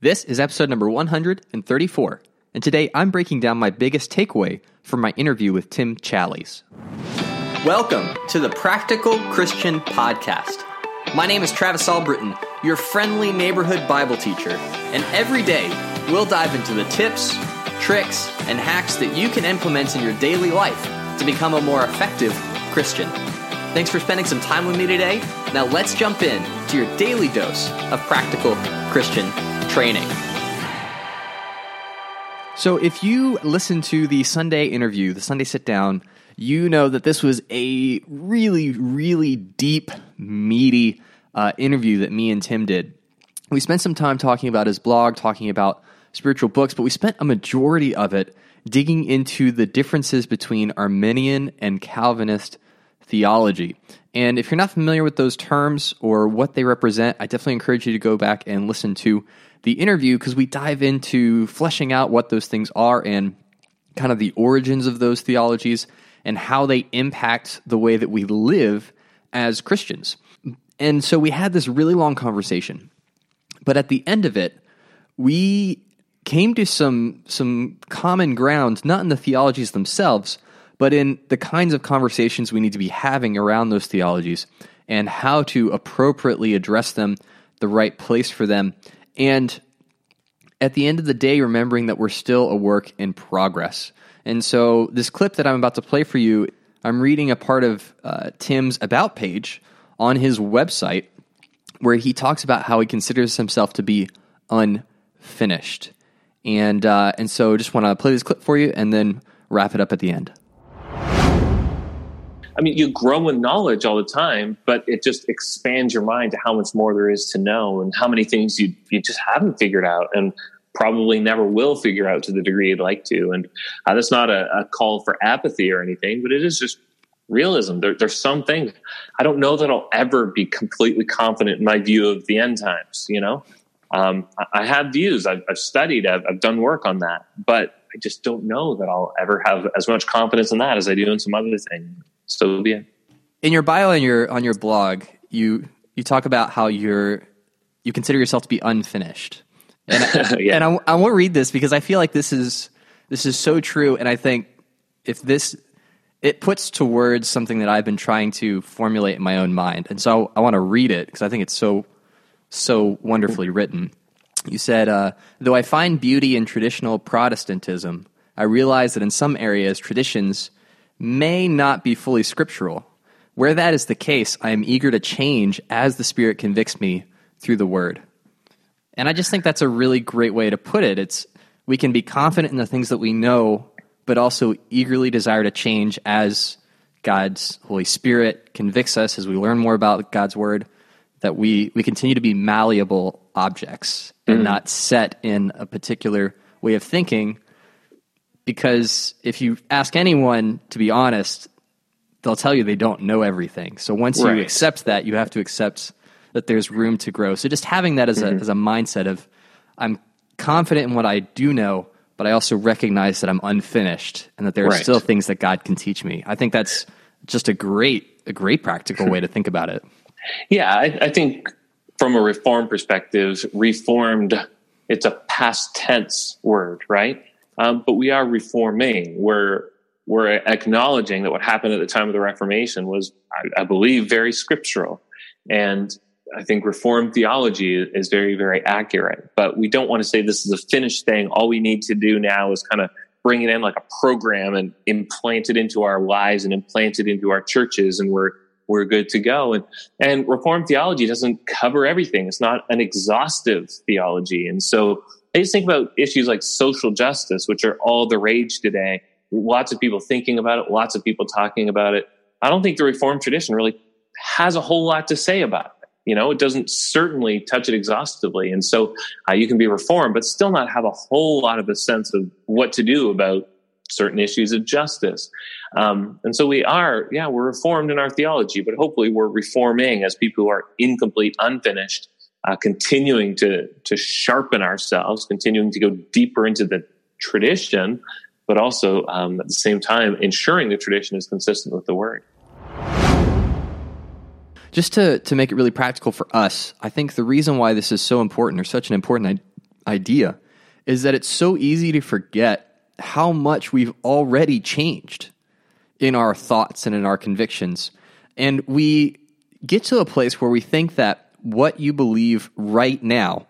This is episode number 134, and today I'm breaking down my biggest takeaway from my interview with Tim Challies. Welcome to the Practical Christian Podcast. My name is Travis Albritton, your friendly neighborhood Bible teacher, and every day we'll dive into the tips, tricks, and hacks that you can implement in your daily life to become a more effective Christian. Thanks for spending some time with me today. Now let's jump in to your daily dose of practical Christian training. So, if you listen to the Sunday interview, the Sunday sit down, you know that this was a really, really deep, meaty uh, interview that me and Tim did. We spent some time talking about his blog, talking about spiritual books, but we spent a majority of it digging into the differences between Arminian and Calvinist theology. And if you're not familiar with those terms or what they represent, I definitely encourage you to go back and listen to the interview because we dive into fleshing out what those things are and kind of the origins of those theologies and how they impact the way that we live as Christians. And so we had this really long conversation. But at the end of it, we came to some some common ground, not in the theologies themselves, but in the kinds of conversations we need to be having around those theologies and how to appropriately address them, the right place for them, and at the end of the day, remembering that we're still a work in progress. And so, this clip that I'm about to play for you, I'm reading a part of uh, Tim's About page on his website where he talks about how he considers himself to be unfinished. And, uh, and so, just want to play this clip for you and then wrap it up at the end. I mean, you grow in knowledge all the time, but it just expands your mind to how much more there is to know and how many things you you just haven't figured out and probably never will figure out to the degree you'd like to. And uh, that's not a, a, call for apathy or anything, but it is just realism. There, there's some things I don't know that I'll ever be completely confident in my view of the end times. You know, um, I, I, have views. I've, I've studied. I've, I've done work on that, but I just don't know that I'll ever have as much confidence in that as I do in some other things so yeah. In your bio on your on your blog, you you talk about how you're you consider yourself to be unfinished, and, yeah. and I, I want to read this because I feel like this is this is so true, and I think if this it puts to words something that I've been trying to formulate in my own mind, and so I want to read it because I think it's so so wonderfully written. You said, uh, though I find beauty in traditional Protestantism, I realize that in some areas traditions may not be fully scriptural. Where that is the case, I am eager to change as the Spirit convicts me through the Word. And I just think that's a really great way to put it. It's we can be confident in the things that we know, but also eagerly desire to change as God's Holy Spirit convicts us as we learn more about God's Word, that we, we continue to be malleable objects and mm-hmm. not set in a particular way of thinking, because if you ask anyone to be honest, they'll tell you they don't know everything. So once right. you accept that, you have to accept that there's room to grow. So just having that as mm-hmm. a as a mindset of I'm confident in what I do know, but I also recognize that I'm unfinished and that there are right. still things that God can teach me. I think that's just a great a great practical way to think about it. Yeah, I, I think from a reform perspective, reformed it's a past tense word, right? Um, but we are reforming. We're we're acknowledging that what happened at the time of the Reformation was, I, I believe, very scriptural, and I think Reformed theology is very, very accurate. But we don't want to say this is a finished thing. All we need to do now is kind of bring it in like a program and implant it into our lives and implant it into our churches, and we're we're good to go. And and Reformed theology doesn't cover everything. It's not an exhaustive theology, and so I just think about issues like social justice, which are all the rage today. Lots of people thinking about it, lots of people talking about it. I don't think the Reformed tradition really has a whole lot to say about it. You know, it doesn't certainly touch it exhaustively. And so uh, you can be Reformed, but still not have a whole lot of a sense of what to do about certain issues of justice. Um, and so we are, yeah, we're Reformed in our theology, but hopefully we're reforming as people who are incomplete, unfinished, uh, continuing to to sharpen ourselves, continuing to go deeper into the tradition, but also um, at the same time ensuring the tradition is consistent with the word. Just to to make it really practical for us, I think the reason why this is so important, or such an important idea is that it's so easy to forget how much we've already changed in our thoughts and in our convictions. And we get to a place where we think that what you believe right now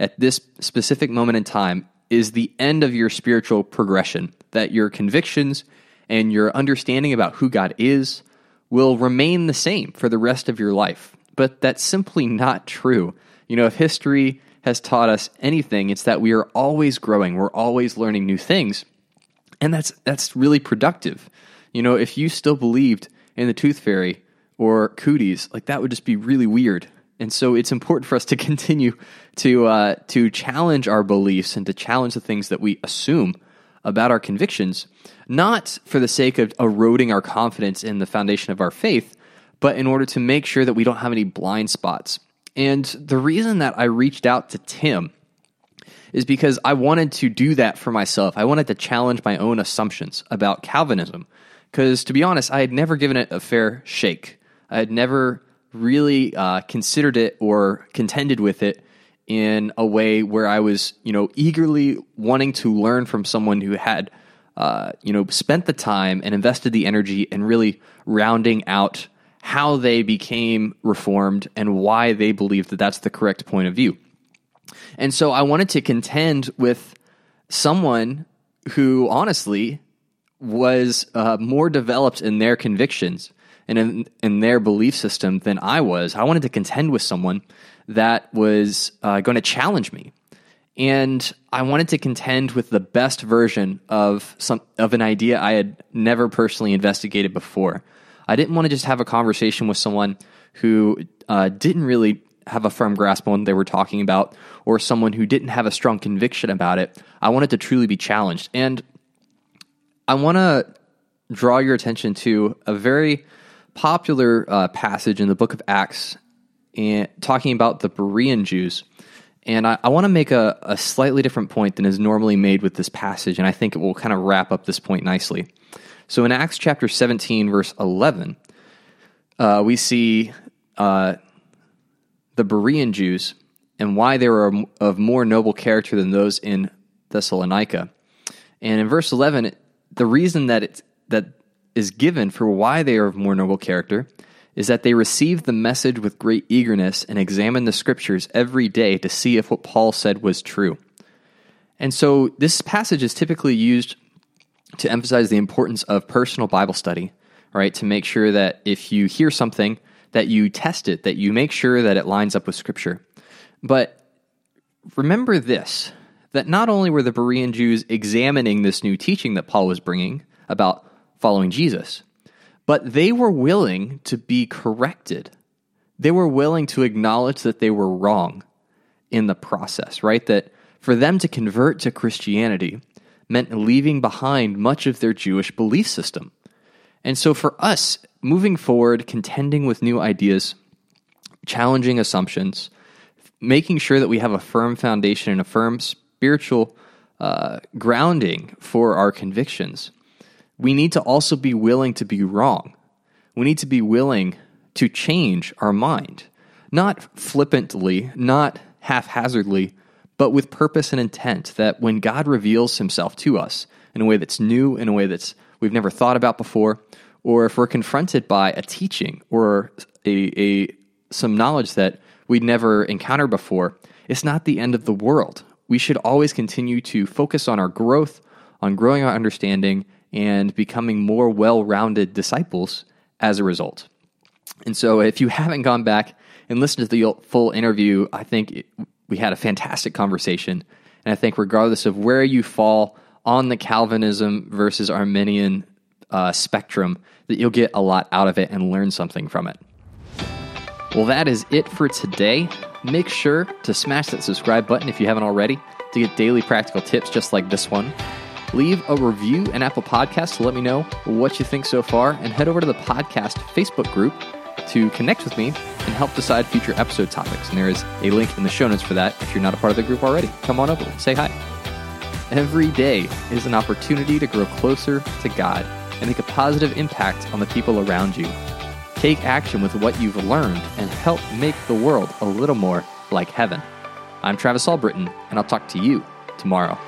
at this specific moment in time is the end of your spiritual progression, that your convictions and your understanding about who God is will remain the same for the rest of your life. But that's simply not true. You know, if history has taught us anything, it's that we are always growing, we're always learning new things. And that's that's really productive. You know, if you still believed in the tooth fairy or cooties, like that would just be really weird. And so it's important for us to continue to uh, to challenge our beliefs and to challenge the things that we assume about our convictions, not for the sake of eroding our confidence in the foundation of our faith, but in order to make sure that we don't have any blind spots. And the reason that I reached out to Tim is because I wanted to do that for myself. I wanted to challenge my own assumptions about Calvinism. Because to be honest, I had never given it a fair shake. I had never really uh, considered it or contended with it in a way where I was, you know, eagerly wanting to learn from someone who had, uh, you know, spent the time and invested the energy and really rounding out how they became reformed and why they believe that that's the correct point of view. And so I wanted to contend with someone who honestly was uh, more developed in their convictions and in, in their belief system than I was. I wanted to contend with someone that was uh, going to challenge me. And I wanted to contend with the best version of some of an idea I had never personally investigated before. I didn't want to just have a conversation with someone who uh, didn't really have a firm grasp on what they were talking about, or someone who didn't have a strong conviction about it. I wanted to truly be challenged, and I want to draw your attention to a very popular uh, passage in the book of Acts and talking about the Berean Jews. And I, I want to make a, a, slightly different point than is normally made with this passage, and I think it will kind of wrap up this point nicely. So in Acts chapter 17, verse 11, uh, we see uh, the Berean Jews and why they were of more noble character than those in Thessalonica. And in verse 11, the reason that it, that is given for why they are of more noble character is that they received the message with great eagerness and examined the scriptures every day to see if what Paul said was true. And so this passage is typically used to emphasize the importance of personal Bible study, right? To make sure that if you hear something, that you test it, that you make sure that it lines up with scripture. But remember this that not only were the Berean Jews examining this new teaching that Paul was bringing about following Jesus, but they were willing to be corrected. They were willing to acknowledge that they were wrong in the process, right? That for them to convert to Christianity meant leaving behind much of their Jewish belief system. And so for us, moving forward, contending with new ideas, challenging assumptions, making sure that we have a firm foundation and a firm spiritual uh, grounding for our convictions we need to also be willing to be wrong. We need to be willing to change our mind, not flippantly, not haphazardly, but with purpose and intent that when God reveals himself to us in a way that's new, in a way that's we've never thought about before, or if we're confronted by a teaching or a, a some knowledge that we'd never encountered before, it's not the end of the world. We should always continue to focus on our growth, on growing our understanding, and becoming more well rounded disciples as a result. And so, if you haven't gone back and listened to the full interview, I think it, we had a fantastic conversation. And I think, regardless of where you fall on the Calvinism versus Arminian uh, spectrum, that you'll get a lot out of it and learn something from it. Well, that is it for today. Make sure to smash that subscribe button if you haven't already to get daily practical tips just like this one. Leave a review and Apple Podcast to let me know what you think so far, and head over to the podcast Facebook group to connect with me and help decide future episode topics. And there is a link in the show notes for that if you're not a part of the group already. Come on over, say hi. Every day is an opportunity to grow closer to God and make a positive impact on the people around you. Take action with what you've learned and help make the world a little more like heaven. I'm Travis Albritton, and I'll talk to you tomorrow.